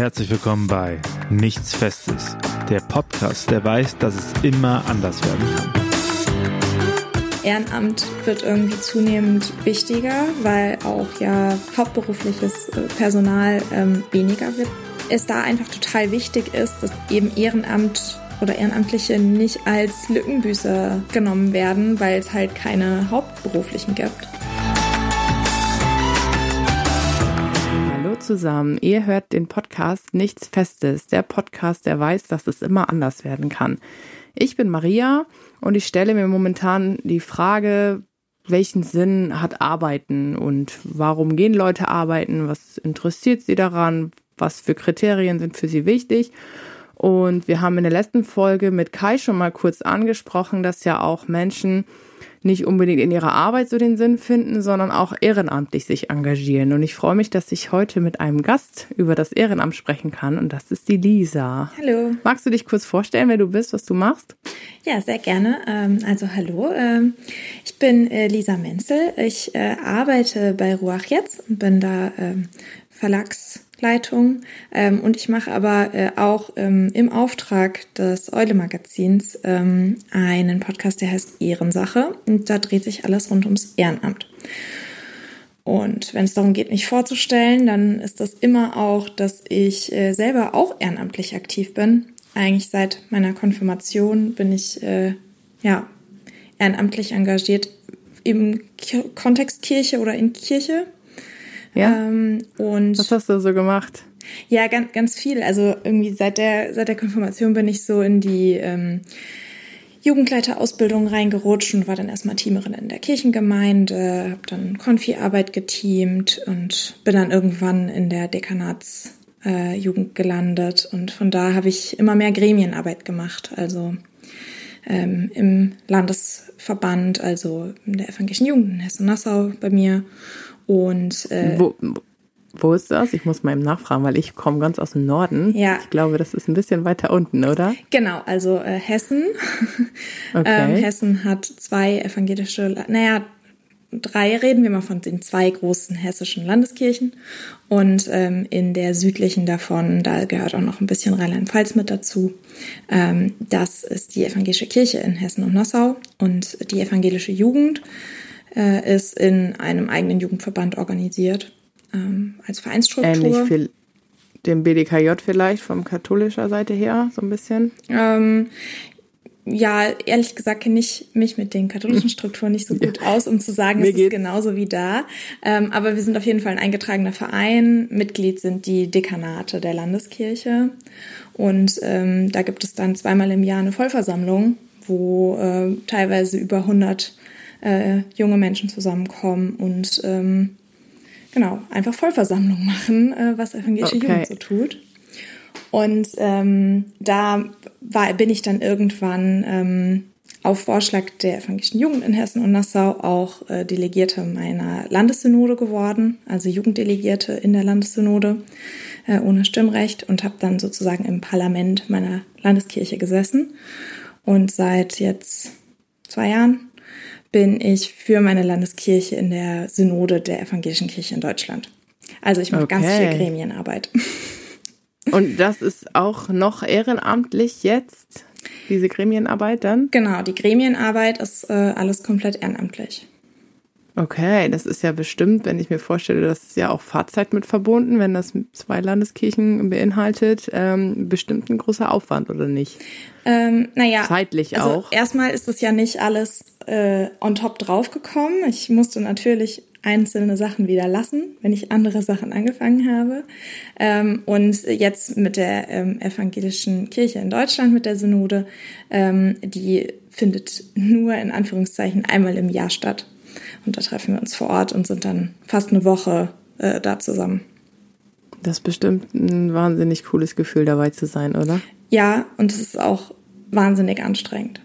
Herzlich willkommen bei Nichts Festes, der Podcast, der weiß, dass es immer anders werden kann. Ehrenamt wird irgendwie zunehmend wichtiger, weil auch ja hauptberufliches äh, Personal ähm, weniger wird. Es da einfach total wichtig ist, dass eben Ehrenamt oder Ehrenamtliche nicht als Lückenbüßer genommen werden, weil es halt keine Hauptberuflichen gibt. Zusammen, ihr hört den Podcast Nichts Festes, der Podcast, der weiß, dass es immer anders werden kann. Ich bin Maria und ich stelle mir momentan die Frage, welchen Sinn hat Arbeiten und warum gehen Leute arbeiten, was interessiert sie daran, was für Kriterien sind für sie wichtig. Und wir haben in der letzten Folge mit Kai schon mal kurz angesprochen, dass ja auch Menschen nicht unbedingt in ihrer Arbeit so den Sinn finden, sondern auch ehrenamtlich sich engagieren. Und ich freue mich, dass ich heute mit einem Gast über das Ehrenamt sprechen kann. Und das ist die Lisa. Hallo. Magst du dich kurz vorstellen, wer du bist, was du machst? Ja, sehr gerne. Ähm, also hallo, ähm, ich bin äh, Lisa Menzel. Ich äh, arbeite bei Ruach jetzt und bin da ähm, Verlags Leitung. Ähm, und ich mache aber äh, auch ähm, im Auftrag des Eule-Magazins ähm, einen Podcast, der heißt Ehrensache. Und da dreht sich alles rund ums Ehrenamt. Und wenn es darum geht, mich vorzustellen, dann ist das immer auch, dass ich äh, selber auch ehrenamtlich aktiv bin. Eigentlich seit meiner Konfirmation bin ich äh, ja ehrenamtlich engagiert im K Kontext Kirche oder in Kirche. Ja. Ähm, und Was hast du so gemacht? Ja, ganz, ganz viel. Also irgendwie seit der, seit der Konfirmation bin ich so in die ähm, Jugendleiterausbildung reingerutscht und war dann erstmal Teamerin in der Kirchengemeinde, habe dann Konfi-Arbeit geteamt und bin dann irgendwann in der Dekanatsjugend äh, gelandet. Und von da habe ich immer mehr Gremienarbeit gemacht. Also ähm, im Landesverband, also in der evangelischen Jugend in Hessen-Nassau bei mir und äh, wo, wo ist das? Ich muss mal eben nachfragen, weil ich komme ganz aus dem Norden. Ja. Ich glaube, das ist ein bisschen weiter unten, oder? Genau, also äh, Hessen. Okay. ähm, Hessen hat zwei evangelische, naja, drei reden wir mal von den zwei großen hessischen Landeskirchen. Und ähm, in der südlichen davon, da gehört auch noch ein bisschen Rheinland-Pfalz mit dazu. Ähm, das ist die evangelische Kirche in Hessen und Nassau und die evangelische Jugend äh, ist in einem eigenen Jugendverband organisiert, ähm, als Vereinsstruktur. Ähnlich für dem BDKJ vielleicht, vom katholischer Seite her, so ein bisschen? Ähm, ja, ehrlich gesagt kenne ich mich mit den katholischen Strukturen nicht so gut aus, um zu sagen, es ist genauso wie da. Ähm, aber wir sind auf jeden Fall ein eingetragener Verein. Mitglied sind die Dekanate der Landeskirche. Und ähm, da gibt es dann zweimal im Jahr eine Vollversammlung, wo äh, teilweise über 100 äh, junge Menschen zusammenkommen und ähm, genau, einfach Vollversammlung machen, äh, was evangelische okay. Jugend so tut. Und ähm, da war, bin ich dann irgendwann ähm, auf Vorschlag der evangelischen Jugend in Hessen und Nassau auch äh, Delegierte meiner Landessynode geworden, also Jugenddelegierte in der Landessynode äh, ohne Stimmrecht und habe dann sozusagen im Parlament meiner Landeskirche gesessen. Und seit jetzt zwei Jahren bin ich für meine Landeskirche in der Synode der Evangelischen Kirche in Deutschland. Also ich mache okay. ganz viel Gremienarbeit. Und das ist auch noch ehrenamtlich jetzt, diese Gremienarbeit dann? Genau, die Gremienarbeit ist äh, alles komplett ehrenamtlich. Okay, das ist ja bestimmt, wenn ich mir vorstelle, das ist ja auch Fahrzeit mit verbunden, wenn das zwei Landeskirchen beinhaltet, ähm, bestimmt ein großer Aufwand, oder nicht? Ähm, naja. Zeitlich also auch. Erstmal ist es ja nicht alles äh, on top draufgekommen. Ich musste natürlich einzelne Sachen wieder lassen, wenn ich andere Sachen angefangen habe. Ähm, und jetzt mit der ähm, evangelischen Kirche in Deutschland, mit der Synode, ähm, die findet nur in Anführungszeichen einmal im Jahr statt. Und da treffen wir uns vor Ort und sind dann fast eine Woche äh, da zusammen. Das ist bestimmt ein wahnsinnig cooles Gefühl, dabei zu sein, oder? Ja, und es ist auch wahnsinnig anstrengend.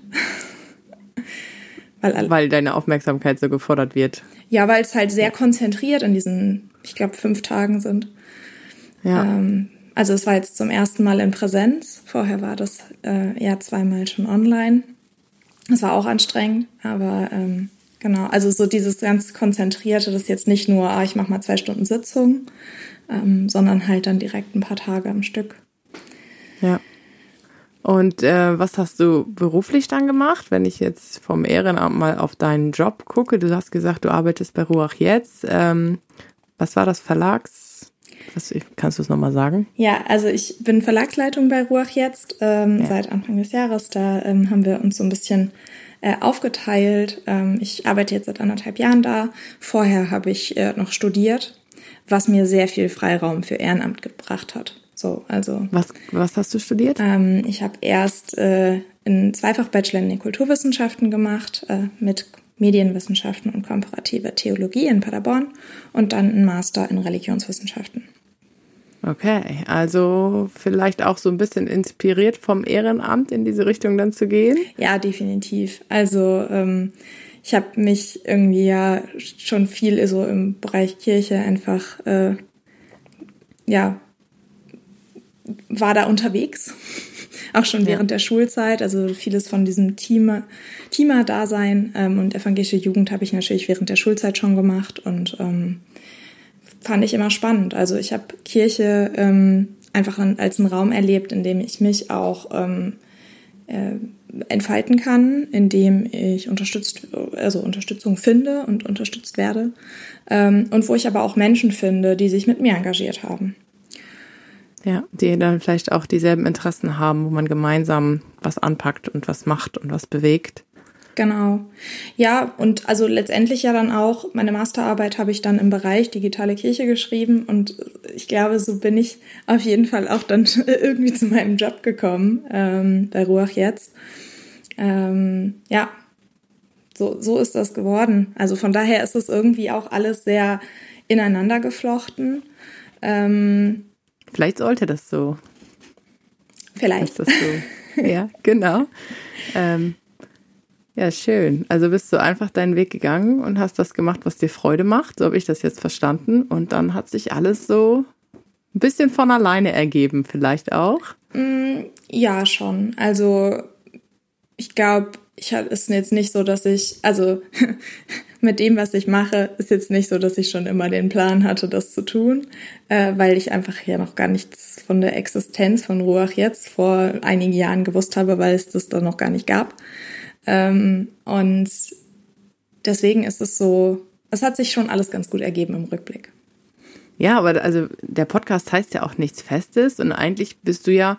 weil, weil deine Aufmerksamkeit so gefordert wird. Ja, weil es halt sehr konzentriert in diesen, ich glaube, fünf Tagen sind. Ja. Ähm, also es war jetzt zum ersten Mal in Präsenz. Vorher war das äh, ja zweimal schon online. Es war auch anstrengend, aber ähm, Genau, also so dieses ganz konzentrierte, das ist jetzt nicht nur, ah, ich mache mal zwei Stunden Sitzung, ähm, sondern halt dann direkt ein paar Tage am Stück. Ja. Und äh, was hast du beruflich dann gemacht, wenn ich jetzt vom Ehrenamt mal auf deinen Job gucke? Du hast gesagt, du arbeitest bei Ruach jetzt. Ähm, was war das Verlags? Was, kannst du es nochmal sagen? Ja, also ich bin Verlagsleitung bei Ruach jetzt ähm, ja. seit Anfang des Jahres. Da ähm, haben wir uns so ein bisschen äh, aufgeteilt. Ähm, ich arbeite jetzt seit anderthalb Jahren da. Vorher habe ich äh, noch studiert, was mir sehr viel Freiraum für Ehrenamt gebracht hat. So, also. Was, was hast du studiert? Ähm, ich habe erst äh, einen Zweifach-Bachelor in den Kulturwissenschaften gemacht äh, mit Medienwissenschaften und komparativer Theologie in Paderborn und dann einen Master in Religionswissenschaften. Okay, also vielleicht auch so ein bisschen inspiriert vom Ehrenamt in diese Richtung dann zu gehen? Ja, definitiv. Also ähm, ich habe mich irgendwie ja schon viel so im Bereich Kirche einfach äh, ja war da unterwegs, auch schon während ja. der Schulzeit. Also vieles von diesem Team, Teamer-Dasein ähm, und evangelische Jugend habe ich natürlich während der Schulzeit schon gemacht und ähm, fand ich immer spannend. Also ich habe Kirche ähm, einfach als einen Raum erlebt, in dem ich mich auch ähm, äh, entfalten kann, in dem ich unterstützt, also Unterstützung finde und unterstützt werde ähm, und wo ich aber auch Menschen finde, die sich mit mir engagiert haben. Ja, die dann vielleicht auch dieselben Interessen haben, wo man gemeinsam was anpackt und was macht und was bewegt. Genau. Ja, und also letztendlich ja dann auch, meine Masterarbeit habe ich dann im Bereich digitale Kirche geschrieben und ich glaube, so bin ich auf jeden Fall auch dann irgendwie zu meinem Job gekommen ähm, bei Ruach jetzt. Ähm, ja, so, so ist das geworden. Also von daher ist es irgendwie auch alles sehr ineinander geflochten. Ähm, Vielleicht sollte das so. Vielleicht. Das so. ja, genau. Ähm, ja, schön. Also bist du einfach deinen Weg gegangen und hast das gemacht, was dir Freude macht. So habe ich das jetzt verstanden. Und dann hat sich alles so ein bisschen von alleine ergeben, vielleicht auch. Mm, ja, schon. Also ich glaube, ich ist jetzt nicht so, dass ich, also mit dem, was ich mache, ist jetzt nicht so, dass ich schon immer den Plan hatte, das zu tun, äh, weil ich einfach ja noch gar nichts von der Existenz von Ruach jetzt vor einigen Jahren gewusst habe, weil es das da noch gar nicht gab. Ähm, und deswegen ist es so, es hat sich schon alles ganz gut ergeben im Rückblick. Ja, aber also der Podcast heißt ja auch nichts Festes und eigentlich bist du ja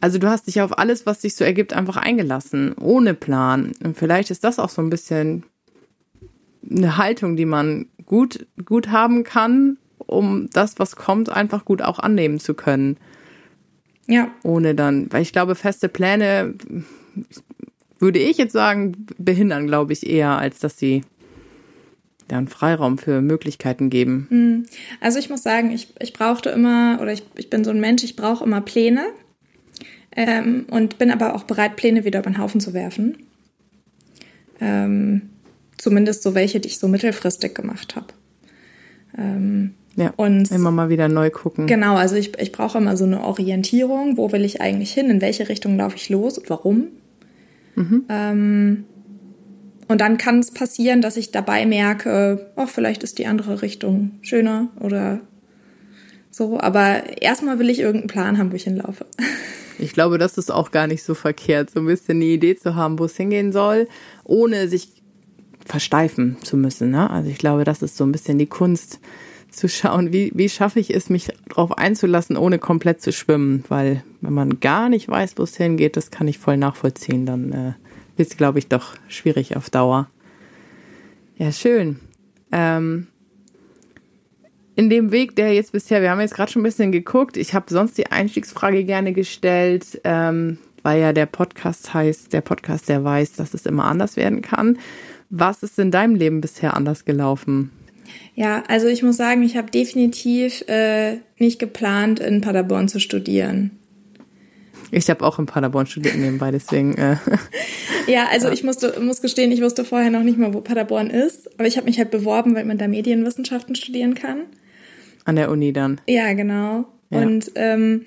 also du hast dich auf alles, was sich so ergibt, einfach eingelassen, ohne Plan. Und vielleicht ist das auch so ein bisschen eine Haltung, die man gut, gut haben kann, um das, was kommt, einfach gut auch annehmen zu können. Ja. Ohne dann, weil ich glaube, feste Pläne, würde ich jetzt sagen, behindern, glaube ich, eher, als dass sie dann Freiraum für Möglichkeiten geben. Hm. Also ich muss sagen, ich, ich brauchte immer, oder ich, ich bin so ein Mensch, ich brauche immer Pläne ähm, und bin aber auch bereit, Pläne wieder über den Haufen zu werfen. Ähm, zumindest so welche, die ich so mittelfristig gemacht habe. Ähm, ja, und immer mal wieder neu gucken. Genau, also ich, ich brauche immer so eine Orientierung, wo will ich eigentlich hin, in welche Richtung laufe ich los und warum. Mhm. Ähm, und dann kann es passieren, dass ich dabei merke, oh, vielleicht ist die andere Richtung schöner oder so. Aber erstmal will ich irgendeinen Plan haben, wo ich hinlaufe. Ich glaube, das ist auch gar nicht so verkehrt, so ein bisschen eine Idee zu haben, wo es hingehen soll, ohne sich versteifen zu müssen. Ne? Also ich glaube, das ist so ein bisschen die Kunst, zu schauen, wie, wie schaffe ich es, mich darauf einzulassen, ohne komplett zu schwimmen. Weil wenn man gar nicht weiß, wo es hingeht, das kann ich voll nachvollziehen, dann äh, wird es, glaube ich, doch schwierig auf Dauer. Ja, schön. Ähm, in dem Weg, der jetzt bisher, wir haben jetzt gerade schon ein bisschen geguckt, ich habe sonst die Einstiegsfrage gerne gestellt, ähm, weil ja der Podcast heißt, der Podcast, der weiß, dass es immer anders werden kann. Was ist in deinem Leben bisher anders gelaufen? Ja, also ich muss sagen, ich habe definitiv äh, nicht geplant, in Paderborn zu studieren. Ich habe auch in Paderborn studiert nebenbei, deswegen. Äh. Ja, also ja. ich musste, muss gestehen, ich wusste vorher noch nicht mal, wo Paderborn ist, aber ich habe mich halt beworben, weil man da Medienwissenschaften studieren kann. An der Uni dann. Ja, genau. Ja. Und ähm,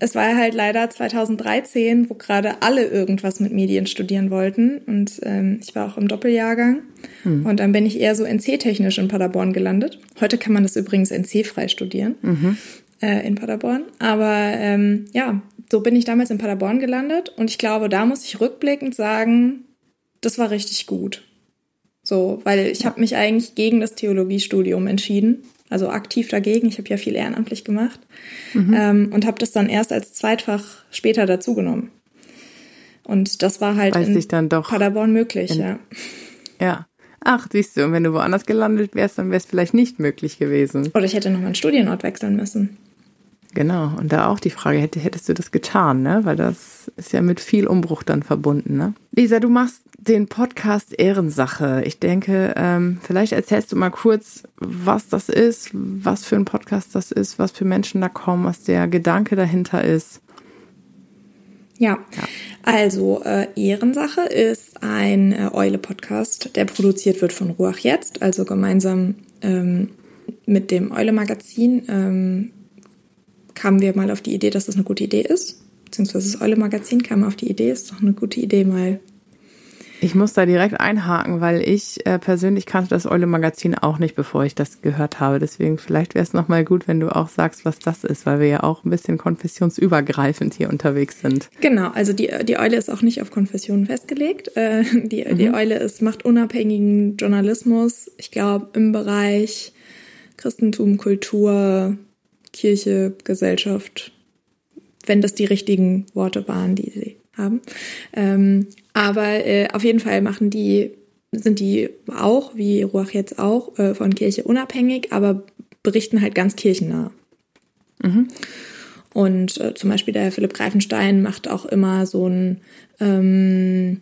es war halt leider 2013, wo gerade alle irgendwas mit Medien studieren wollten. Und ähm, ich war auch im Doppeljahrgang. Mhm. Und dann bin ich eher so NC-technisch in Paderborn gelandet. Heute kann man das übrigens NC-frei studieren mhm. äh, in Paderborn. Aber ähm, ja, so bin ich damals in Paderborn gelandet. Und ich glaube, da muss ich rückblickend sagen, das war richtig gut. So, weil ich habe mich eigentlich gegen das Theologiestudium entschieden also aktiv dagegen. Ich habe ja viel ehrenamtlich gemacht mhm. ähm, und habe das dann erst als Zweitfach später dazugenommen. Und das war halt Weiß in dann doch Paderborn möglich, in, ja. Ja. Ach, siehst du, und wenn du woanders gelandet wärst, dann wäre es vielleicht nicht möglich gewesen. Oder ich hätte noch meinen Studienort wechseln müssen. Genau, und da auch die Frage, hätte, hättest du das getan, ne? Weil das ist ja mit viel Umbruch dann verbunden, ne? Lisa, du machst den Podcast Ehrensache. Ich denke, ähm, vielleicht erzählst du mal kurz, was das ist, was für ein Podcast das ist, was für Menschen da kommen, was der Gedanke dahinter ist. Ja, ja. also äh, Ehrensache ist ein äh, Eule-Podcast, der produziert wird von Ruach Jetzt, also gemeinsam ähm, mit dem Eule-Magazin ähm, kamen wir mal auf die Idee, dass das eine gute Idee ist. Beziehungsweise das Eule-Magazin kam auf die Idee, ist doch eine gute Idee, mal ich muss da direkt einhaken, weil ich äh, persönlich kannte das Eule Magazin auch nicht, bevor ich das gehört habe. Deswegen vielleicht wäre es nochmal gut, wenn du auch sagst, was das ist, weil wir ja auch ein bisschen konfessionsübergreifend hier unterwegs sind. Genau, also die, die Eule ist auch nicht auf Konfessionen festgelegt. Äh, die, mhm. die Eule ist, macht unabhängigen Journalismus, ich glaube, im Bereich Christentum, Kultur, Kirche, Gesellschaft, wenn das die richtigen Worte waren, die sie haben. Ähm, aber äh, auf jeden Fall machen die, sind die auch, wie Ruach jetzt auch, äh, von Kirche unabhängig, aber berichten halt ganz kirchennah. Mhm. Und äh, zum Beispiel der Philipp Greifenstein macht auch immer so ein ähm,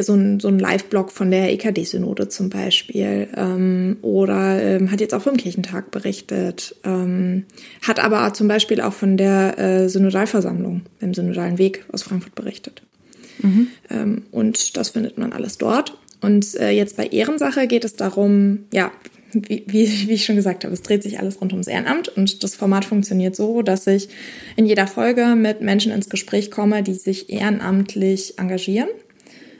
so ein, so ein Live-Blog von der EKD-Synode zum Beispiel ähm, oder ähm, hat jetzt auch vom Kirchentag berichtet, ähm, hat aber zum Beispiel auch von der äh, Synodalversammlung im Synodalen Weg aus Frankfurt berichtet. Mhm. Ähm, und das findet man alles dort. Und äh, jetzt bei Ehrensache geht es darum, ja, wie, wie, wie ich schon gesagt habe, es dreht sich alles rund ums Ehrenamt und das Format funktioniert so, dass ich in jeder Folge mit Menschen ins Gespräch komme, die sich ehrenamtlich engagieren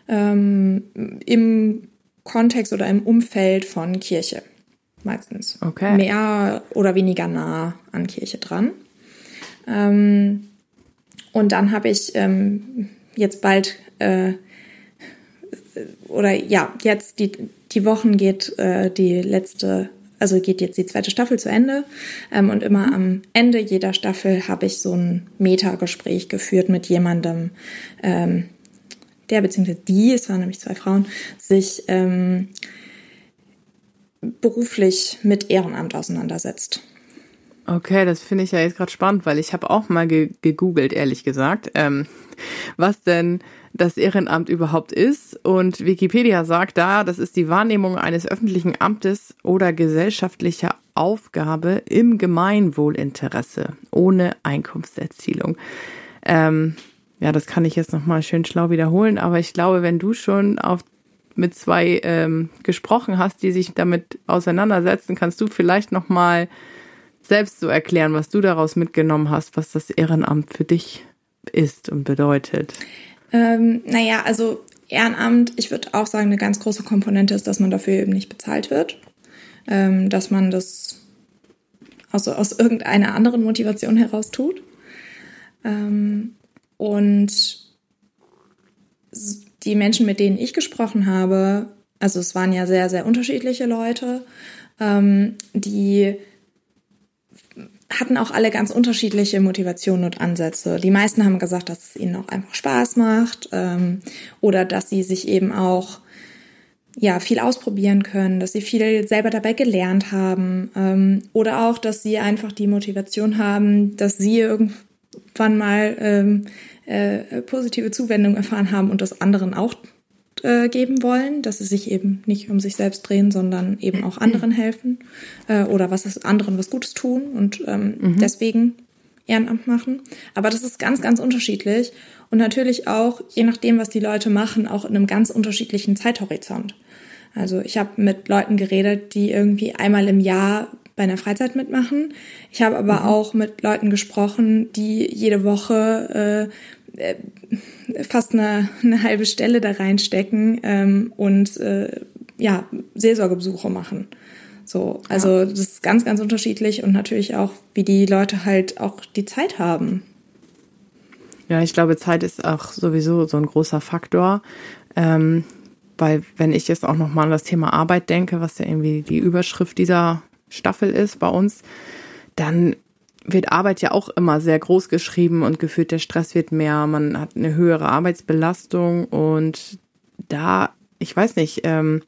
ähm, im Kontext oder im Umfeld von Kirche. Meistens. Okay. Mehr oder weniger nah an Kirche dran. Ähm, und dann habe ich ähm, jetzt bald äh, oder ja, jetzt die, die Wochen geht äh, die letzte, also geht jetzt die zweite Staffel zu Ende. Ähm, und immer am Ende jeder Staffel habe ich so ein Meta-Gespräch geführt mit jemandem, ähm, der bzw. die, es waren nämlich zwei Frauen, sich ähm, beruflich mit Ehrenamt auseinandersetzt. Okay, das finde ich ja jetzt gerade spannend, weil ich habe auch mal ge gegoogelt, ehrlich gesagt, ähm, was denn das Ehrenamt überhaupt ist. Und Wikipedia sagt da, das ist die Wahrnehmung eines öffentlichen Amtes oder gesellschaftlicher Aufgabe im Gemeinwohlinteresse ohne Einkunftserzielung. Ähm, ja, das kann ich jetzt nochmal schön schlau wiederholen, aber ich glaube, wenn du schon auf, mit zwei ähm, gesprochen hast, die sich damit auseinandersetzen, kannst du vielleicht nochmal selbst so erklären, was du daraus mitgenommen hast, was das Ehrenamt für dich ist und bedeutet. Ähm, naja, also Ehrenamt, ich würde auch sagen, eine ganz große Komponente ist, dass man dafür eben nicht bezahlt wird. Ähm, dass man das aus, aus irgendeiner anderen Motivation heraus tut. Ähm, und die Menschen, mit denen ich gesprochen habe, also es waren ja sehr, sehr unterschiedliche Leute, ähm, die hatten auch alle ganz unterschiedliche Motivationen und Ansätze. Die meisten haben gesagt, dass es ihnen auch einfach Spaß macht ähm, oder dass sie sich eben auch ja viel ausprobieren können, dass sie viel selber dabei gelernt haben ähm, oder auch, dass sie einfach die Motivation haben, dass sie irgendwann mal ähm, äh, positive Zuwendung erfahren haben und das anderen auch äh, geben wollen, dass sie sich eben nicht um sich selbst drehen, sondern eben auch anderen helfen äh, oder was anderen was Gutes tun und ähm, mhm. deswegen Ehrenamt machen. Aber das ist ganz, ganz unterschiedlich und natürlich auch, je nachdem, was die Leute machen, auch in einem ganz unterschiedlichen Zeithorizont. Also ich habe mit Leuten geredet, die irgendwie einmal im Jahr bei einer Freizeit mitmachen. Ich habe aber mhm. auch mit Leuten gesprochen, die jede Woche äh, äh, fast eine, eine halbe Stelle da reinstecken ähm, und äh, ja, Seelsorgebesuche machen. So, also ja. das ist ganz, ganz unterschiedlich und natürlich auch, wie die Leute halt auch die Zeit haben. Ja, ich glaube, Zeit ist auch sowieso so ein großer Faktor. Ähm, weil wenn ich jetzt auch nochmal an das Thema Arbeit denke, was ja irgendwie die Überschrift dieser Staffel ist bei uns, dann wird Arbeit ja auch immer sehr groß geschrieben und gefühlt der Stress wird mehr, man hat eine höhere Arbeitsbelastung und da, ich weiß nicht, ähm,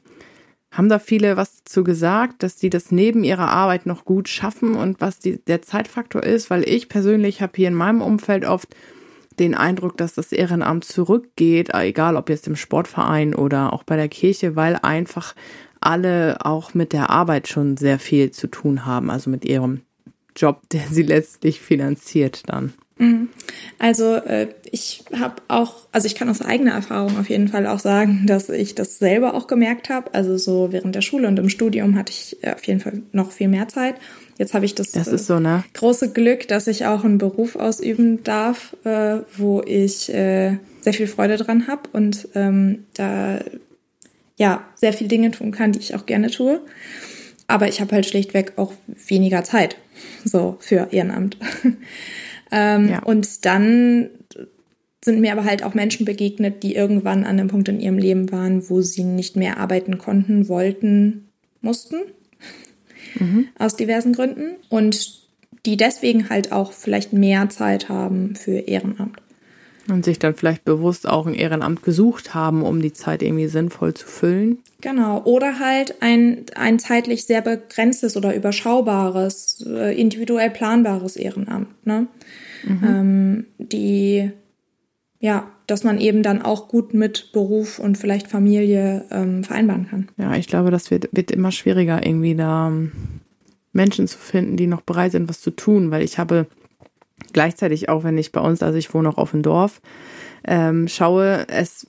haben da viele was zu gesagt, dass sie das neben ihrer Arbeit noch gut schaffen und was die, der Zeitfaktor ist, weil ich persönlich habe hier in meinem Umfeld oft den Eindruck, dass das Ehrenamt zurückgeht, egal ob jetzt im Sportverein oder auch bei der Kirche, weil einfach alle auch mit der Arbeit schon sehr viel zu tun haben, also mit ihrem Job, der sie letztlich finanziert dann. Mhm. Also äh, ich habe auch, also ich kann aus eigener Erfahrung auf jeden Fall auch sagen, dass ich das selber auch gemerkt habe. Also so während der Schule und im Studium hatte ich äh, auf jeden Fall noch viel mehr Zeit. Jetzt habe ich das, das so, ne? große Glück, dass ich auch einen Beruf ausüben darf, äh, wo ich äh, sehr viel Freude dran habe und ähm, da ja sehr viele Dinge tun kann, die ich auch gerne tue. Aber ich habe halt schlichtweg auch weniger Zeit so für Ehrenamt. ähm, ja. Und dann sind mir aber halt auch Menschen begegnet, die irgendwann an einem Punkt in ihrem Leben waren, wo sie nicht mehr arbeiten konnten, wollten, mussten mhm. aus diversen Gründen und die deswegen halt auch vielleicht mehr Zeit haben für Ehrenamt. Und sich dann vielleicht bewusst auch ein Ehrenamt gesucht haben, um die Zeit irgendwie sinnvoll zu füllen. Genau. Oder halt ein, ein zeitlich sehr begrenztes oder überschaubares, äh, individuell planbares Ehrenamt. Ne? Mhm. Ähm, die, ja, dass man eben dann auch gut mit Beruf und vielleicht Familie ähm, vereinbaren kann. Ja, ich glaube, das wird, wird immer schwieriger, irgendwie da ähm, Menschen zu finden, die noch bereit sind, was zu tun, weil ich habe gleichzeitig auch, wenn ich bei uns, also ich wohne auch auf dem Dorf, ähm, schaue, es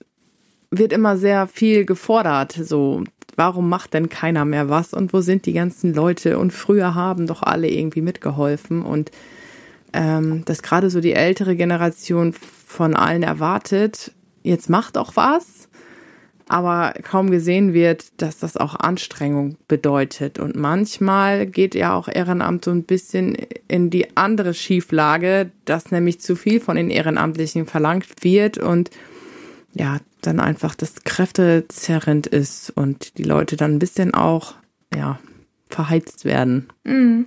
wird immer sehr viel gefordert. So, warum macht denn keiner mehr was und wo sind die ganzen Leute? Und früher haben doch alle irgendwie mitgeholfen und ähm, dass gerade so die ältere Generation von allen erwartet, jetzt macht auch was aber kaum gesehen wird, dass das auch Anstrengung bedeutet. Und manchmal geht ja auch Ehrenamt so ein bisschen in die andere Schieflage, dass nämlich zu viel von den Ehrenamtlichen verlangt wird und ja, dann einfach das kräftezerrend ist und die Leute dann ein bisschen auch, ja, verheizt werden. Mhm.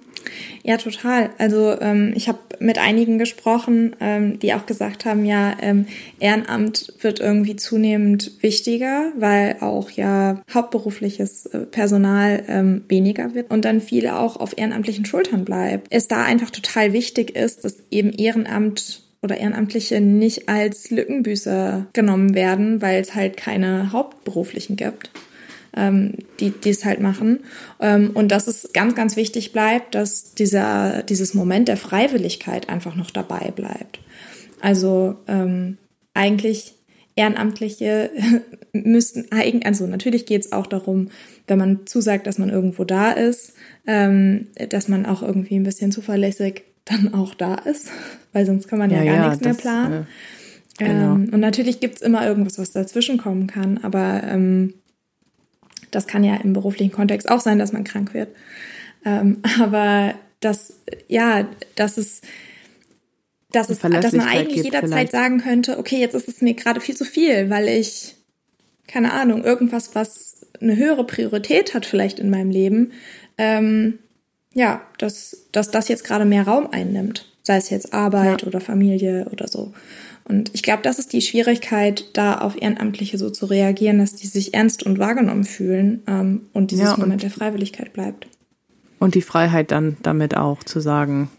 Ja, total. Also ähm, ich habe mit einigen gesprochen, ähm, die auch gesagt haben, ja, ähm, Ehrenamt wird irgendwie zunehmend wichtiger, weil auch ja hauptberufliches äh, Personal ähm, weniger wird und dann viel auch auf ehrenamtlichen Schultern bleibt. Es da einfach total wichtig ist, dass eben Ehrenamt oder Ehrenamtliche nicht als Lückenbüßer genommen werden, weil es halt keine hauptberuflichen gibt ähm, die es halt machen. Ähm, und dass es ganz, ganz wichtig bleibt, dass dieser, dieses Moment der Freiwilligkeit einfach noch dabei bleibt. Also ähm, eigentlich Ehrenamtliche müssten eigentlich, also natürlich geht es auch darum, wenn man zusagt, dass man irgendwo da ist, ähm, dass man auch irgendwie ein bisschen zuverlässig dann auch da ist, weil sonst kann man ja, ja gar ja, nichts mehr planen. Äh, genau. Ähm, und natürlich gibt es immer irgendwas, was dazwischen kommen kann, aber ähm, das kann ja im beruflichen Kontext auch sein, dass man krank wird. Ähm, aber das, ja, das ist, das ist, dass man eigentlich jederzeit vielleicht. sagen könnte, okay, jetzt ist es mir gerade viel zu viel, weil ich, keine Ahnung, irgendwas, was eine höhere Priorität hat vielleicht in meinem Leben, ähm, ja, dass, dass das jetzt gerade mehr Raum einnimmt. Sei es jetzt Arbeit ja. oder Familie oder so. Und ich glaube, das ist die Schwierigkeit, da auf Ehrenamtliche so zu reagieren, dass die sich ernst und wahrgenommen fühlen ähm, und dieses ja, und Moment der Freiwilligkeit bleibt. Und die Freiheit dann damit auch zu sagen,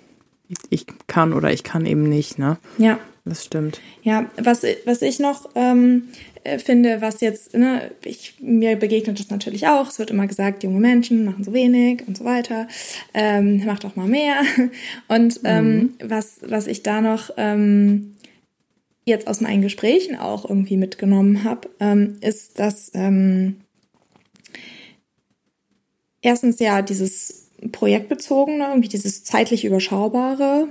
ich kann oder ich kann eben nicht, ne? Ja. Das stimmt. Ja, was, was ich noch ähm, äh, finde, was jetzt, ne, ich, mir begegnet das natürlich auch. Es wird immer gesagt, junge Menschen machen so wenig und so weiter. Ähm, macht doch mal mehr. Und ähm, mhm. was, was ich da noch ähm, jetzt aus meinen Gesprächen auch irgendwie mitgenommen habe, ähm, ist, dass ähm, erstens ja dieses projektbezogene, irgendwie dieses zeitlich überschaubare,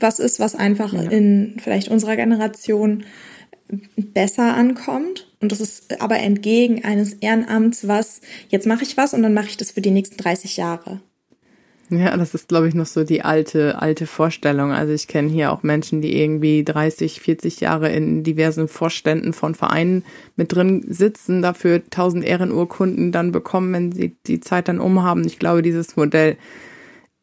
was ist, was einfach ja. in vielleicht unserer Generation besser ankommt. Und das ist aber entgegen eines Ehrenamts, was jetzt mache ich was und dann mache ich das für die nächsten 30 Jahre. Ja, das ist, glaube ich, noch so die alte, alte Vorstellung. Also ich kenne hier auch Menschen, die irgendwie 30, 40 Jahre in diversen Vorständen von Vereinen mit drin sitzen, dafür 1000 Ehrenurkunden dann bekommen, wenn sie die Zeit dann umhaben. Ich glaube, dieses Modell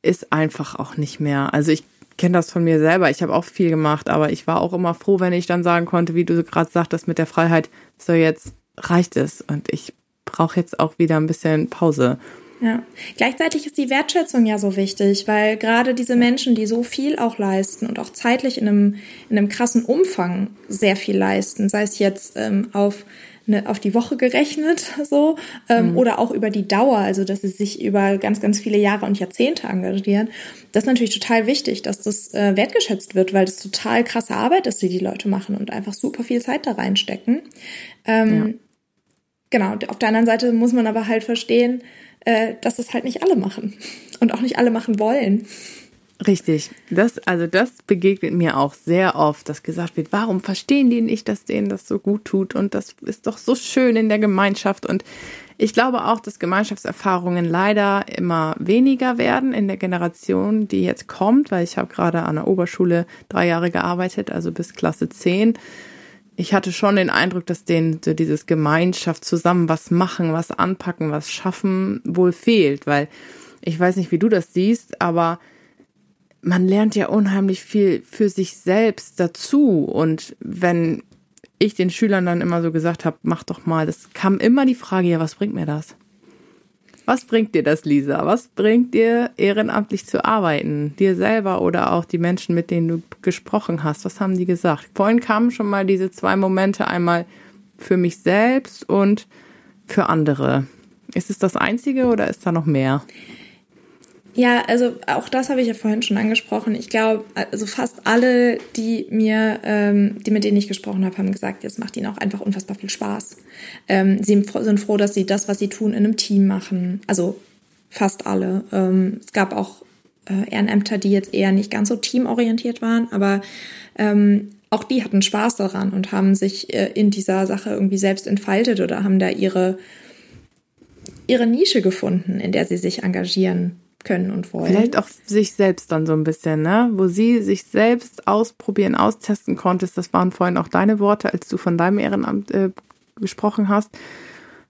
ist einfach auch nicht mehr. Also ich kenne das von mir selber. Ich habe auch viel gemacht, aber ich war auch immer froh, wenn ich dann sagen konnte, wie du gerade sagtest, mit der Freiheit, so jetzt reicht es und ich brauche jetzt auch wieder ein bisschen Pause. Ja, gleichzeitig ist die Wertschätzung ja so wichtig, weil gerade diese Menschen, die so viel auch leisten und auch zeitlich in einem, in einem krassen Umfang sehr viel leisten, sei es jetzt ähm, auf eine, auf die Woche gerechnet so ähm, mhm. oder auch über die Dauer, also dass sie sich über ganz, ganz viele Jahre und Jahrzehnte engagieren. Das ist natürlich total wichtig, dass das äh, wertgeschätzt wird, weil das total krasse Arbeit ist, die die Leute machen und einfach super viel Zeit da reinstecken. Ähm, ja. Genau, auf der anderen Seite muss man aber halt verstehen, äh, dass es halt nicht alle machen und auch nicht alle machen wollen. Richtig. Das, also das begegnet mir auch sehr oft, dass gesagt wird, warum verstehen die nicht, dass denen das so gut tut? Und das ist doch so schön in der Gemeinschaft. Und ich glaube auch, dass Gemeinschaftserfahrungen leider immer weniger werden in der Generation, die jetzt kommt, weil ich habe gerade an der Oberschule drei Jahre gearbeitet, also bis Klasse 10 ich hatte schon den Eindruck, dass denen so dieses Gemeinschaft zusammen was machen, was anpacken, was schaffen wohl fehlt, weil ich weiß nicht, wie du das siehst, aber man lernt ja unheimlich viel für sich selbst dazu und wenn ich den Schülern dann immer so gesagt habe, mach doch mal, das kam immer die Frage, ja, was bringt mir das? Was bringt dir das, Lisa? Was bringt dir ehrenamtlich zu arbeiten? Dir selber oder auch die Menschen, mit denen du gesprochen hast? Was haben die gesagt? Vorhin kamen schon mal diese zwei Momente, einmal für mich selbst und für andere. Ist es das Einzige oder ist da noch mehr? Ja, also auch das habe ich ja vorhin schon angesprochen. Ich glaube, also fast alle, die mir, ähm, die mit denen ich gesprochen habe, haben gesagt, es macht ihnen auch einfach unfassbar viel Spaß. Ähm, sie sind froh, dass sie das, was sie tun, in einem Team machen. Also fast alle. Ähm, es gab auch äh, Ehrenämter, die jetzt eher nicht ganz so teamorientiert waren, aber ähm, auch die hatten Spaß daran und haben sich äh, in dieser Sache irgendwie selbst entfaltet oder haben da ihre ihre Nische gefunden, in der sie sich engagieren können und wollen. Vielleicht auch sich selbst dann so ein bisschen, ne? Wo sie sich selbst ausprobieren, austesten konntest. Das waren vorhin auch deine Worte, als du von deinem Ehrenamt äh, gesprochen hast.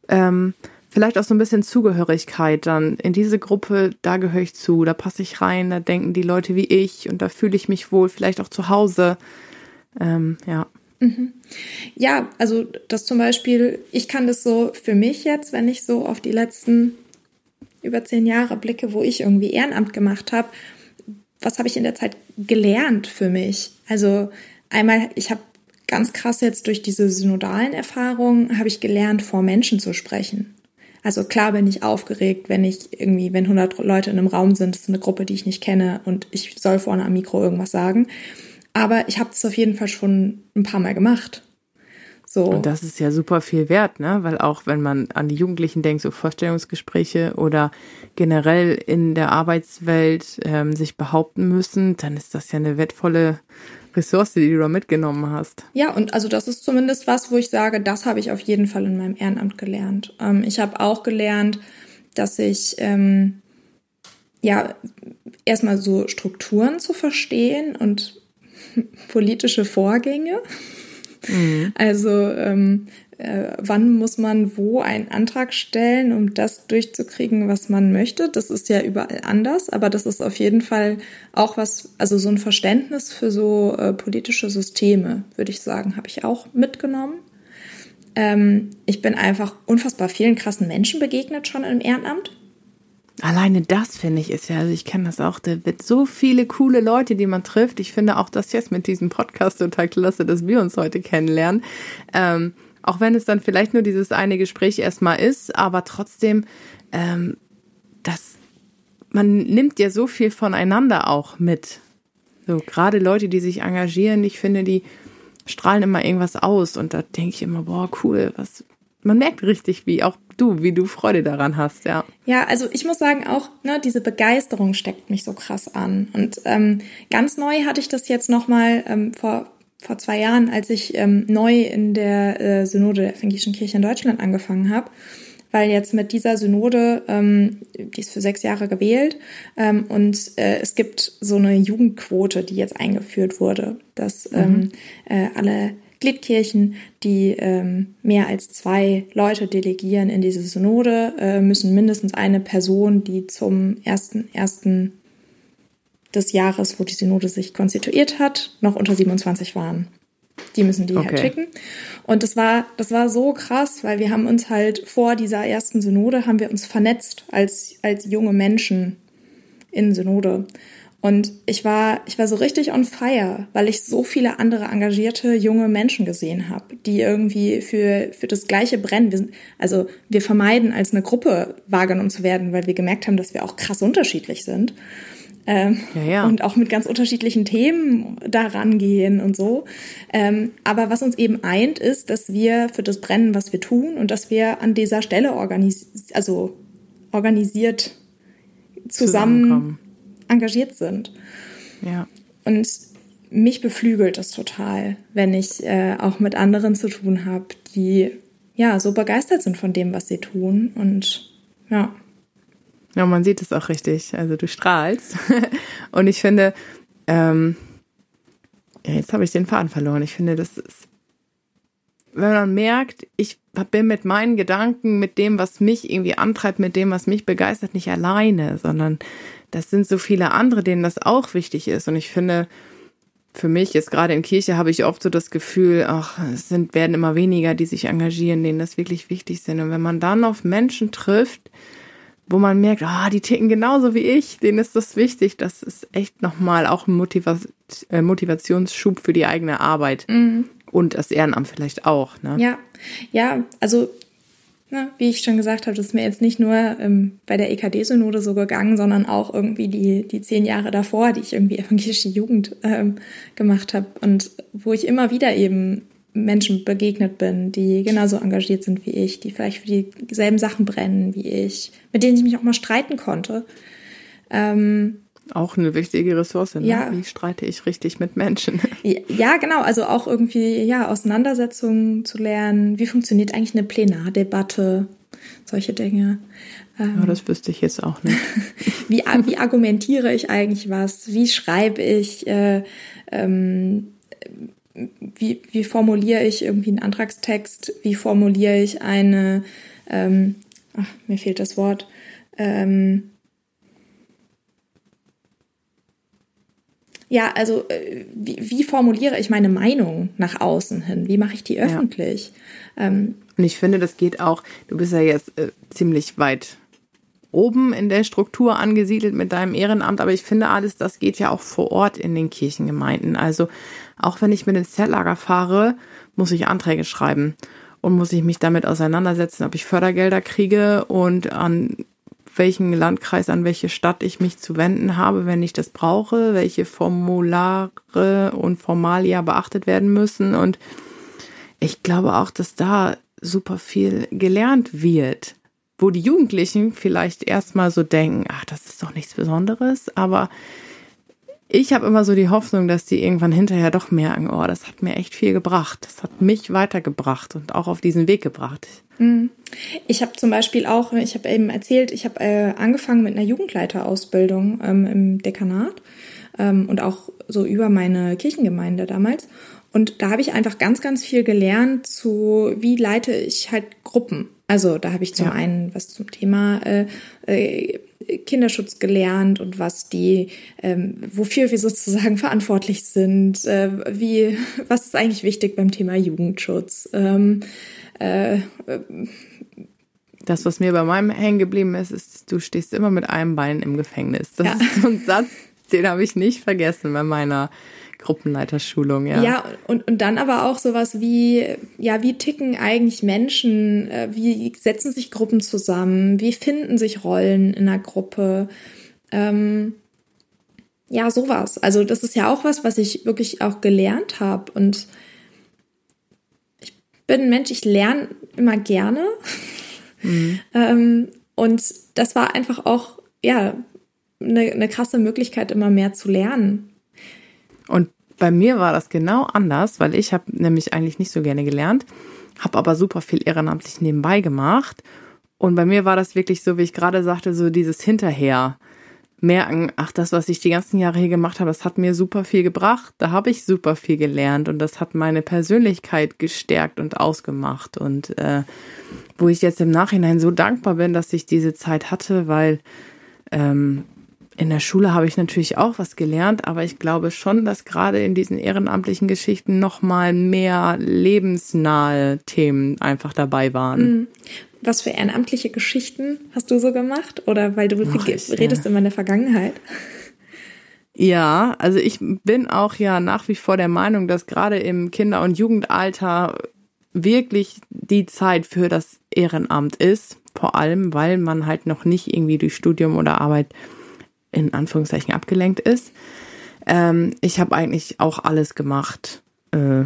Ähm, vielleicht auch so ein bisschen Zugehörigkeit dann. In diese Gruppe, da gehöre ich zu, da passe ich rein, da denken die Leute wie ich und da fühle ich mich wohl, vielleicht auch zu Hause. Ähm, ja. Mhm. Ja, also das zum Beispiel, ich kann das so für mich jetzt, wenn ich so auf die letzten über zehn Jahre blicke, wo ich irgendwie Ehrenamt gemacht habe, was habe ich in der Zeit gelernt für mich? Also einmal, ich habe ganz krass jetzt durch diese synodalen Erfahrungen, habe ich gelernt, vor Menschen zu sprechen. Also klar bin ich aufgeregt, wenn ich irgendwie, wenn 100 Leute in einem Raum sind, das ist eine Gruppe, die ich nicht kenne und ich soll vorne am Mikro irgendwas sagen. Aber ich habe das auf jeden Fall schon ein paar Mal gemacht. So. Und das ist ja super viel wert, ne? Weil auch wenn man an die Jugendlichen denkt, so Vorstellungsgespräche oder generell in der Arbeitswelt ähm, sich behaupten müssen, dann ist das ja eine wertvolle Ressource, die du da mitgenommen hast. Ja, und also das ist zumindest was, wo ich sage, das habe ich auf jeden Fall in meinem Ehrenamt gelernt. Ähm, ich habe auch gelernt, dass ich ähm, ja erstmal so Strukturen zu verstehen und politische Vorgänge. Mhm. Also ähm, äh, wann muss man wo einen Antrag stellen, um das durchzukriegen, was man möchte. Das ist ja überall anders, aber das ist auf jeden Fall auch was, also so ein Verständnis für so äh, politische Systeme, würde ich sagen, habe ich auch mitgenommen. Ähm, ich bin einfach unfassbar vielen krassen Menschen begegnet schon im Ehrenamt. Alleine das finde ich ist ja, also ich kenne das auch, da wird so viele coole Leute, die man trifft. Ich finde auch das jetzt mit diesem Podcast total klasse, dass wir uns heute kennenlernen. Ähm, auch wenn es dann vielleicht nur dieses eine Gespräch erstmal ist, aber trotzdem, ähm, das, man nimmt ja so viel voneinander auch mit. So, gerade Leute, die sich engagieren, ich finde, die strahlen immer irgendwas aus und da denke ich immer, boah, cool, was, man merkt richtig, wie auch du, wie du Freude daran hast, ja. Ja, also ich muss sagen auch, ne, diese Begeisterung steckt mich so krass an. Und ähm, ganz neu hatte ich das jetzt nochmal ähm, vor vor zwei Jahren, als ich ähm, neu in der äh, Synode der Evangelischen Kirche in Deutschland angefangen habe weil jetzt mit dieser Synode, ähm, die ist für sechs Jahre gewählt ähm, und äh, es gibt so eine Jugendquote, die jetzt eingeführt wurde, dass ähm, mhm. äh, alle Gliedkirchen, die ähm, mehr als zwei Leute delegieren in diese Synode, äh, müssen mindestens eine Person, die zum ersten, ersten des Jahres, wo die Synode sich konstituiert hat, noch unter 27 waren. Die müssen die okay. halt schicken. Und das war, das war so krass, weil wir haben uns halt vor dieser ersten Synode haben wir uns vernetzt als, als junge Menschen in Synode. Und ich war, ich war so richtig on fire, weil ich so viele andere engagierte junge Menschen gesehen habe, die irgendwie für, für das Gleiche brennen. Wir sind, also wir vermeiden, als eine Gruppe wahrgenommen zu werden, weil wir gemerkt haben, dass wir auch krass unterschiedlich sind ähm, ja, ja. und auch mit ganz unterschiedlichen Themen daran gehen und so. Ähm, aber was uns eben eint, ist, dass wir für das Brennen, was wir tun und dass wir an dieser Stelle organis also organisiert zusammen engagiert sind. Ja. Und mich beflügelt das total, wenn ich äh, auch mit anderen zu tun habe, die ja so begeistert sind von dem, was sie tun und ja. Ja, man sieht es auch richtig. Also du strahlst. Und ich finde, ähm, ja, jetzt habe ich den Faden verloren. Ich finde, das ist, wenn man merkt, ich bin mit meinen Gedanken, mit dem, was mich irgendwie antreibt, mit dem, was mich begeistert, nicht alleine, sondern das sind so viele andere, denen das auch wichtig ist. Und ich finde, für mich jetzt gerade in Kirche habe ich oft so das Gefühl, ach, es sind, werden immer weniger, die sich engagieren, denen das wirklich wichtig sind. Und wenn man dann auf Menschen trifft, wo man merkt, ah, die ticken genauso wie ich, denen ist das wichtig. Das ist echt nochmal auch ein Motiva äh, Motivationsschub für die eigene Arbeit. Mhm. Und das Ehrenamt vielleicht auch. Ne? Ja, ja, also na, wie ich schon gesagt habe, das ist mir jetzt nicht nur ähm, bei der EKD-Synode so gegangen, sondern auch irgendwie die, die zehn Jahre davor, die ich irgendwie evangelische Jugend ähm, gemacht habe und wo ich immer wieder eben Menschen begegnet bin, die genauso engagiert sind wie ich, die vielleicht für dieselben Sachen brennen wie ich, mit denen ich mich auch mal streiten konnte. Ähm, auch eine wichtige Ressource. Ne? Ja. Wie streite ich richtig mit Menschen? Ja, genau. Also auch irgendwie, ja, Auseinandersetzungen zu lernen. Wie funktioniert eigentlich eine Plenardebatte? Solche Dinge. Ähm, ja, das wüsste ich jetzt auch nicht. wie, wie argumentiere ich eigentlich was? Wie schreibe ich? Äh, ähm, wie, wie formuliere ich irgendwie einen Antragstext, wie formuliere ich eine, ähm, ach, mir fehlt das Wort, ähm, ja, also äh, wie, wie, formuliere ich meine Meinung nach außen hin? Wie mache ich die öffentlich? Ja. Ähm, Und ich finde, das geht auch, du bist ja jetzt äh, ziemlich weit oben in der Struktur angesiedelt mit deinem Ehrenamt, aber ich finde alles, das geht ja auch vor Ort in den Kirchengemeinden. Also auch wenn ich mit ins Zeltlager fahre, muss ich Anträge schreiben und muss ich mich damit auseinandersetzen, ob ich Fördergelder kriege und an welchen Landkreis, an welche Stadt ich mich zu wenden habe, wenn ich das brauche, welche Formulare und Formalia beachtet werden müssen. Und ich glaube auch, dass da super viel gelernt wird, wo die Jugendlichen vielleicht erstmal so denken, ach, das ist doch nichts Besonderes, aber ich habe immer so die Hoffnung, dass die irgendwann hinterher doch merken, oh, das hat mir echt viel gebracht. Das hat mich weitergebracht und auch auf diesen Weg gebracht. Mhm. Ich habe zum Beispiel auch, ich habe eben erzählt, ich habe äh, angefangen mit einer Jugendleiterausbildung ähm, im Dekanat ähm, und auch so über meine Kirchengemeinde damals. Und da habe ich einfach ganz, ganz viel gelernt zu, wie leite ich halt Gruppen. Also da habe ich zum ja. einen was zum Thema äh, äh, Kinderschutz gelernt und was die, ähm, wofür wir sozusagen verantwortlich sind, äh, wie, was ist eigentlich wichtig beim Thema Jugendschutz. Ähm, äh, das, was mir bei meinem hängen geblieben ist, ist, du stehst immer mit einem Bein im Gefängnis. Das ja. ist so ein Satz, den habe ich nicht vergessen bei meiner Gruppenleiterschulung, ja. Ja, und, und dann aber auch sowas wie, ja, wie ticken eigentlich Menschen, äh, wie setzen sich Gruppen zusammen, wie finden sich Rollen in einer Gruppe, ähm, ja, sowas. Also das ist ja auch was, was ich wirklich auch gelernt habe und ich bin ein Mensch, ich lerne immer gerne. Mhm. ähm, und das war einfach auch, ja, eine, eine krasse Möglichkeit, immer mehr zu lernen. Und bei mir war das genau anders, weil ich habe nämlich eigentlich nicht so gerne gelernt, habe aber super viel ehrenamtlich nebenbei gemacht. Und bei mir war das wirklich so, wie ich gerade sagte, so dieses Hinterher merken, ach, das, was ich die ganzen Jahre hier gemacht habe, das hat mir super viel gebracht. Da habe ich super viel gelernt und das hat meine Persönlichkeit gestärkt und ausgemacht. Und äh, wo ich jetzt im Nachhinein so dankbar bin, dass ich diese Zeit hatte, weil ähm, in der Schule habe ich natürlich auch was gelernt, aber ich glaube schon, dass gerade in diesen ehrenamtlichen Geschichten noch mal mehr lebensnahe Themen einfach dabei waren. Mhm. Was für ehrenamtliche Geschichten hast du so gemacht? Oder weil du Ach, ich, redest ja. immer in der Vergangenheit? Ja, also ich bin auch ja nach wie vor der Meinung, dass gerade im Kinder- und Jugendalter wirklich die Zeit für das Ehrenamt ist. Vor allem, weil man halt noch nicht irgendwie durch Studium oder Arbeit in Anführungszeichen abgelenkt ist. Ähm, ich habe eigentlich auch alles gemacht. Äh,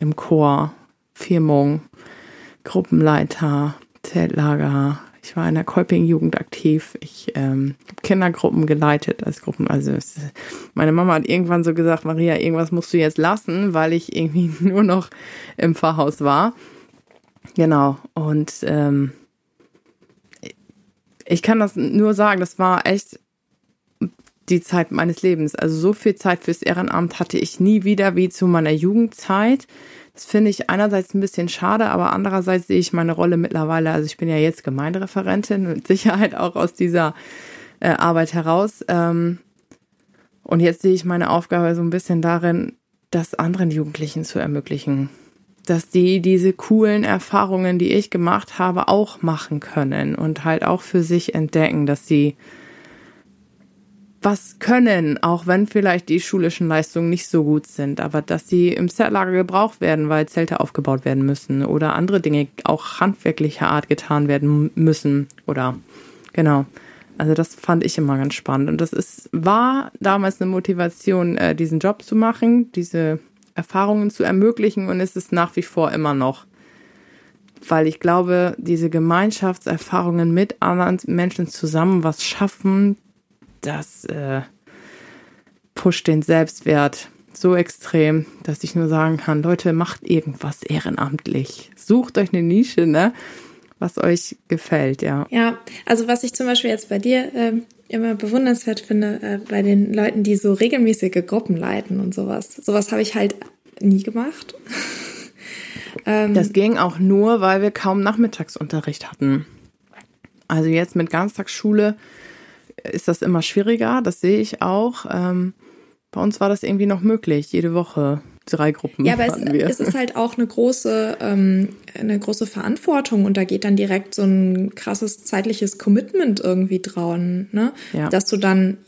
Im Chor, Firmung, Gruppenleiter, Zeltlager. Ich war in der Kolping-Jugend aktiv. Ich ähm, habe Kindergruppen geleitet als Gruppen. Also es, meine Mama hat irgendwann so gesagt, Maria, irgendwas musst du jetzt lassen, weil ich irgendwie nur noch im Pfarrhaus war. Genau. Und ähm, ich kann das nur sagen, das war echt die Zeit meines Lebens. Also so viel Zeit fürs Ehrenamt hatte ich nie wieder wie zu meiner Jugendzeit. Das finde ich einerseits ein bisschen schade, aber andererseits sehe ich meine Rolle mittlerweile, also ich bin ja jetzt Gemeindereferentin, mit Sicherheit auch aus dieser äh, Arbeit heraus. Ähm, und jetzt sehe ich meine Aufgabe so ein bisschen darin, das anderen Jugendlichen zu ermöglichen. Dass die diese coolen Erfahrungen, die ich gemacht habe, auch machen können und halt auch für sich entdecken, dass sie was können, auch wenn vielleicht die schulischen Leistungen nicht so gut sind, aber dass sie im Zeltlager gebraucht werden, weil Zelte aufgebaut werden müssen oder andere Dinge auch handwerklicher Art getan werden müssen oder genau. Also das fand ich immer ganz spannend und das ist war damals eine Motivation, äh, diesen Job zu machen, diese Erfahrungen zu ermöglichen und ist es nach wie vor immer noch weil ich glaube, diese Gemeinschaftserfahrungen mit anderen Menschen zusammen was schaffen, das äh, pusht den Selbstwert so extrem, dass ich nur sagen kann, Leute, macht irgendwas ehrenamtlich. Sucht euch eine Nische, ne? Was euch gefällt, ja. Ja, also was ich zum Beispiel jetzt bei dir äh, immer bewundernswert finde, äh, bei den Leuten, die so regelmäßige Gruppen leiten und sowas. Sowas habe ich halt nie gemacht. ähm, das ging auch nur, weil wir kaum Nachmittagsunterricht hatten. Also jetzt mit Ganztagsschule ist das immer schwieriger, das sehe ich auch. Ähm, bei uns war das irgendwie noch möglich, jede Woche drei Gruppen. Ja, aber es, es, ist halt auch eine große, ähm, eine große Verantwortung und da geht dann direkt so ein krasses zeitliches Commitment irgendwie dran, ne? Ja. Dass du dann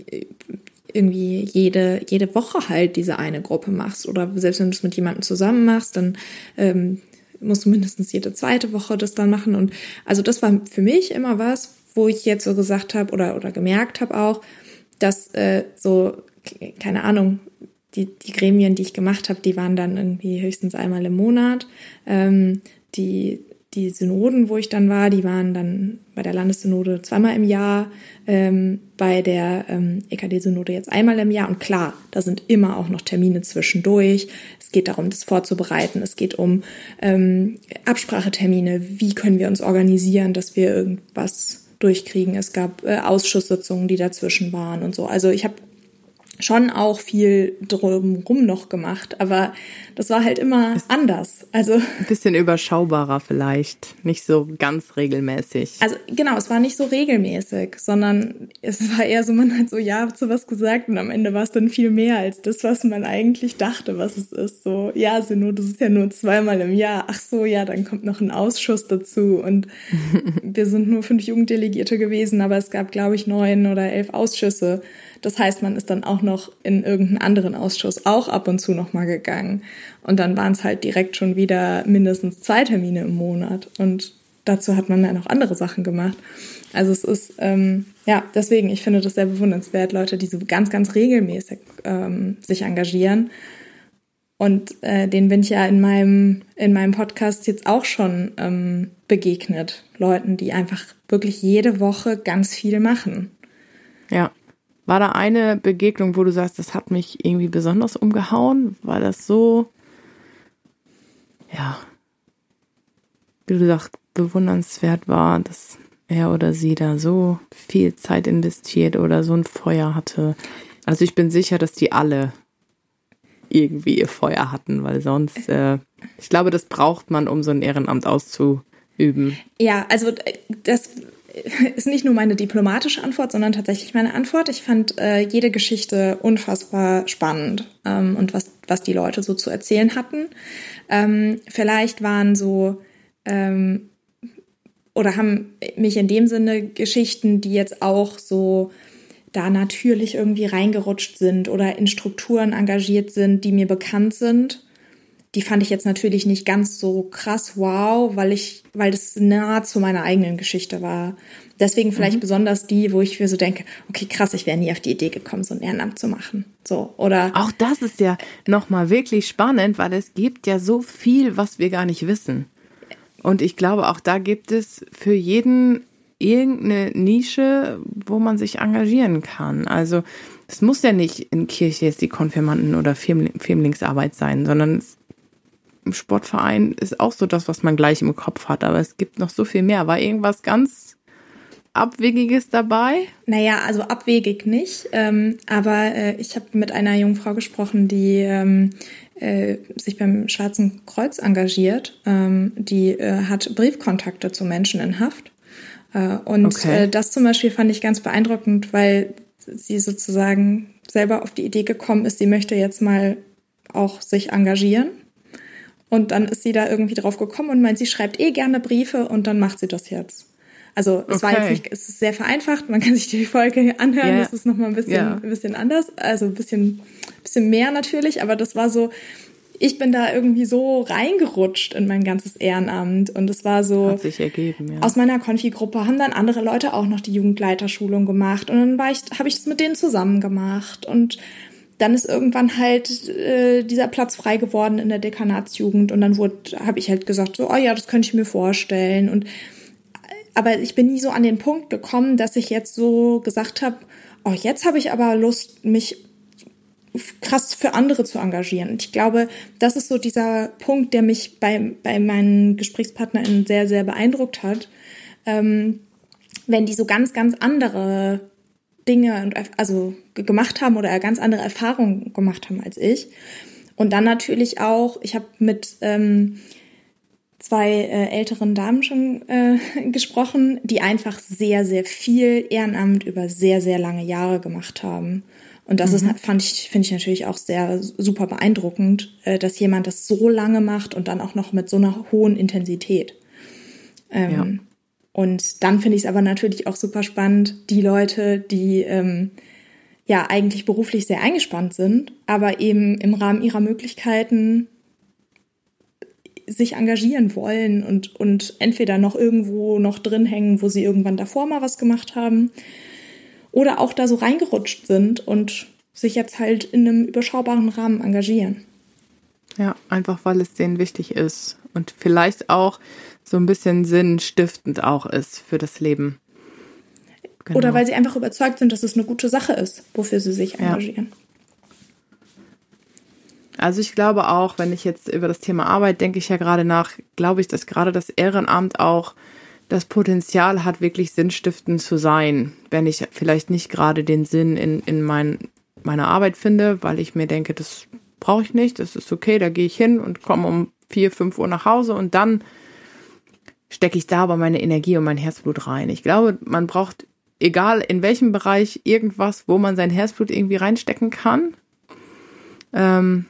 irgendwie jede, jede Woche halt diese eine Gruppe machst. Oder selbst wenn du es mit jemandem zusammen machst, dann ähm, musst du mindestens jede zweite Woche das dann machen. Und also das war für mich immer was, wo ich jetzt so gesagt habe oder, oder gemerkt habe auch, dass äh, so, keine Ahnung, die, die Gremien, die ich gemacht habe, die waren dann irgendwie höchstens einmal im Monat. Ähm, die, die Synoden, wo ich dann war, die waren dann bei der Landessynode zweimal im Jahr, ähm, bei der ähm, EKD-Synode jetzt einmal im Jahr. Und klar, da sind immer auch noch Termine zwischendurch. Es geht darum, das vorzubereiten. Es geht um ähm, Absprachetermine. Wie können wir uns organisieren, dass wir irgendwas durchkriegen. Es gab äh, Ausschusssitzungen, die dazwischen waren und so. Also ich habe schon auch viel drumrum noch gemacht, aber das war halt immer ist anders. Also ein bisschen überschaubarer vielleicht, nicht so ganz regelmäßig. Also genau, es war nicht so regelmäßig, sondern es war eher so, man hat so ja zu was gesagt und am Ende war es dann viel mehr als das, was man eigentlich dachte, was es ist. So ja, Synod, das ist ja nur zweimal im Jahr. Ach so, ja, dann kommt noch ein Ausschuss dazu und wir sind nur fünf Jugenddelegierte gewesen, aber es gab glaube ich neun oder elf Ausschüsse. Das heißt, man ist dann auch noch in irgendeinen anderen Ausschuss auch ab und zu noch mal gegangen. Und dann waren es halt direkt schon wieder mindestens zwei Termine im Monat. Und dazu hat man dann auch andere Sachen gemacht. Also es ist, ähm, ja, deswegen, ich finde das sehr bewundernswert, Leute, die so ganz, ganz regelmäßig ähm, sich engagieren. Und äh, den bin ich ja in meinem, in meinem Podcast jetzt auch schon ähm, begegnet. Leuten, die einfach wirklich jede Woche ganz viel machen. Ja. War da eine Begegnung, wo du sagst, das hat mich irgendwie besonders umgehauen? War das so, ja, wie du sagst, bewundernswert war, dass er oder sie da so viel Zeit investiert oder so ein Feuer hatte? Also ich bin sicher, dass die alle irgendwie ihr Feuer hatten, weil sonst, äh, ich glaube, das braucht man, um so ein Ehrenamt auszuüben. Ja, also äh, das ist nicht nur meine diplomatische Antwort, sondern tatsächlich meine Antwort. Ich fand äh, jede Geschichte unfassbar spannend ähm, und was, was die Leute so zu erzählen hatten. Ähm, vielleicht waren so ähm, oder haben mich in dem Sinne Geschichten, die jetzt auch so da natürlich irgendwie reingerutscht sind oder in Strukturen engagiert sind, die mir bekannt sind. Die fand ich jetzt natürlich nicht ganz so krass wow, weil ich, weil das nah zu meiner eigenen Geschichte war. Deswegen vielleicht mhm. besonders die, wo ich mir so denke, okay, krass, ich wäre nie auf die Idee gekommen, so ein Ehrenamt zu machen. So, oder. Auch das ist ja nochmal wirklich spannend, weil es gibt ja so viel, was wir gar nicht wissen. Und ich glaube, auch da gibt es für jeden irgendeine Nische, wo man sich engagieren kann. Also es muss ja nicht in Kirche jetzt die Konfirmanden- oder Firmlingsarbeit sein, sondern im Sportverein ist auch so das, was man gleich im Kopf hat. Aber es gibt noch so viel mehr. War irgendwas ganz Abwegiges dabei? Naja, also abwegig nicht. Ähm, aber äh, ich habe mit einer jungen Frau gesprochen, die ähm, äh, sich beim Schwarzen Kreuz engagiert. Ähm, die äh, hat Briefkontakte zu Menschen in Haft äh, und okay. Äh, das zum Beispiel fand ich ganz beeindruckend, weil sie sozusagen selber auf die Idee gekommen ist, sie möchte jetzt mal auch sich engagieren. Und dann ist sie da irgendwie drauf gekommen und meint, sie schreibt eh gerne Briefe und dann macht sie das jetzt. Also es okay. war jetzt nicht, es ist sehr vereinfacht, man kann sich die Folge anhören, yeah. das ist nochmal ein bisschen, yeah. ein bisschen anders, also ein bisschen, bisschen mehr natürlich, aber das war so, ich bin da irgendwie so reingerutscht in mein ganzes Ehrenamt und es war so Hat sich ergeben, ja. aus meiner Konfi-Gruppe haben dann andere Leute auch noch die Jugendleiterschulung gemacht und dann war ich habe ich es mit denen zusammen gemacht und dann ist irgendwann halt äh, dieser Platz frei geworden in der Dekanatsjugend und dann wurde habe ich halt gesagt so oh ja das könnte ich mir vorstellen und aber ich bin nie so an den Punkt gekommen dass ich jetzt so gesagt habe oh jetzt habe ich aber Lust mich krass für andere zu engagieren. Ich glaube, das ist so dieser Punkt, der mich bei, bei meinen GesprächspartnerInnen sehr, sehr beeindruckt hat. Ähm, wenn die so ganz, ganz andere Dinge und also gemacht haben oder ganz andere Erfahrungen gemacht haben als ich. Und dann natürlich auch, ich habe mit ähm, zwei äh, älteren Damen schon äh, gesprochen, die einfach sehr, sehr viel Ehrenamt über sehr, sehr lange Jahre gemacht haben. Und das mhm. ist, fand ich, finde ich natürlich auch sehr super beeindruckend, äh, dass jemand das so lange macht und dann auch noch mit so einer hohen Intensität. Ähm, ja. Und dann finde ich es aber natürlich auch super spannend, die Leute, die ähm, ja eigentlich beruflich sehr eingespannt sind, aber eben im Rahmen ihrer Möglichkeiten sich engagieren wollen und, und entweder noch irgendwo noch drin hängen, wo sie irgendwann davor mal was gemacht haben oder auch da so reingerutscht sind und sich jetzt halt in einem überschaubaren Rahmen engagieren. Ja, einfach weil es denen wichtig ist und vielleicht auch so ein bisschen sinnstiftend auch ist für das Leben. Genau. Oder weil sie einfach überzeugt sind, dass es eine gute Sache ist, wofür sie sich engagieren. Ja. Also ich glaube auch, wenn ich jetzt über das Thema Arbeit denke ich ja gerade nach, glaube ich, dass gerade das Ehrenamt auch das Potenzial hat, wirklich sinnstiftend zu sein, wenn ich vielleicht nicht gerade den Sinn in, in mein, meiner Arbeit finde, weil ich mir denke, das brauche ich nicht, das ist okay, da gehe ich hin und komme um vier, fünf Uhr nach Hause und dann stecke ich da aber meine Energie und mein Herzblut rein. Ich glaube, man braucht, egal in welchem Bereich, irgendwas, wo man sein Herzblut irgendwie reinstecken kann. Ähm,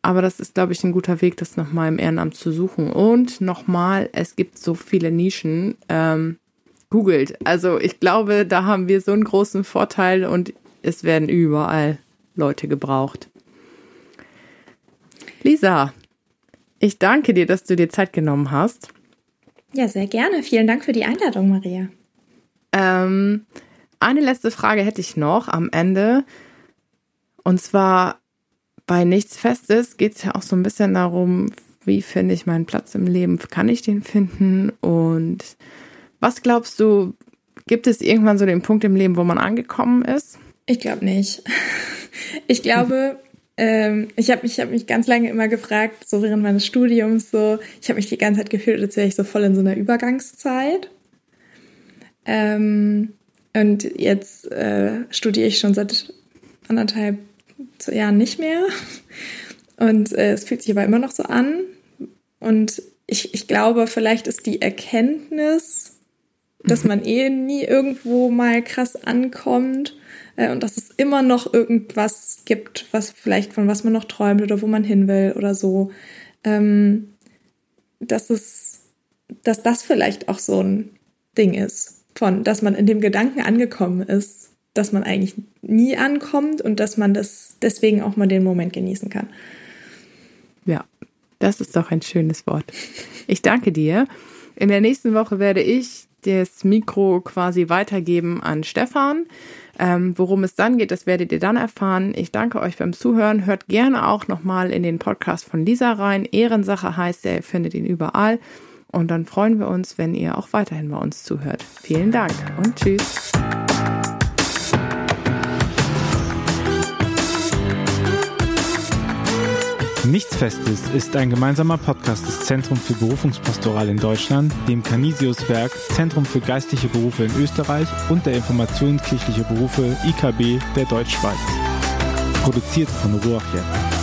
aber das ist, glaube ich, ein guter Weg, das nochmal im Ehrenamt zu suchen. Und nochmal, es gibt so viele Nischen. Ähm, googelt. Also ich glaube, da haben wir so einen großen Vorteil und es werden überall Leute gebraucht. Lisa, ich danke dir, dass du dir Zeit genommen hast. Ja, sehr gerne. Vielen Dank für die Einladung, Maria. Ähm, eine letzte Frage hätte ich noch am Ende. Und zwar, bei nichts Festes geht es ja auch so ein bisschen darum, wie finde ich meinen Platz im Leben? Kann ich den finden? Und was glaubst du, gibt es irgendwann so den Punkt im Leben, wo man angekommen ist? Ich glaube nicht. Ich glaube, ähm, ich habe mich, hab mich ganz lange immer gefragt, so während meines Studiums, so, ich habe mich die ganze Zeit gefühlt, als wäre ich so voll in so einer Übergangszeit. Ähm, und jetzt äh, studiere ich schon seit anderthalb Jahren nicht mehr. Und äh, es fühlt sich aber immer noch so an. Und ich, ich glaube, vielleicht ist die Erkenntnis, dass man eh nie irgendwo mal krass ankommt äh, und dass es immer noch irgendwas gibt, was vielleicht von was man noch träumt oder wo man hin will oder so. Ähm, dass es, dass das vielleicht auch so ein Ding ist, von, dass man in dem Gedanken angekommen ist, dass man eigentlich nie ankommt und dass man das deswegen auch mal den Moment genießen kann. Ja, das ist doch ein schönes Wort. Ich danke dir. In der nächsten Woche werde ich das Mikro quasi weitergeben an Stefan. Ähm, worum es dann geht, das werdet ihr dann erfahren. Ich danke euch beim Zuhören. Hört gerne auch nochmal in den Podcast von Lisa rein. Ehrensache heißt er, ihr findet ihn überall. Und dann freuen wir uns, wenn ihr auch weiterhin bei uns zuhört. Vielen Dank und tschüss. Nichts Festes ist ein gemeinsamer Podcast des Zentrum für Berufungspastoral in Deutschland, dem Canisius-Werk, Zentrum für geistliche Berufe in Österreich und der Informationskirchliche Berufe IKB der Deutschschweiz. Produziert von Ruach.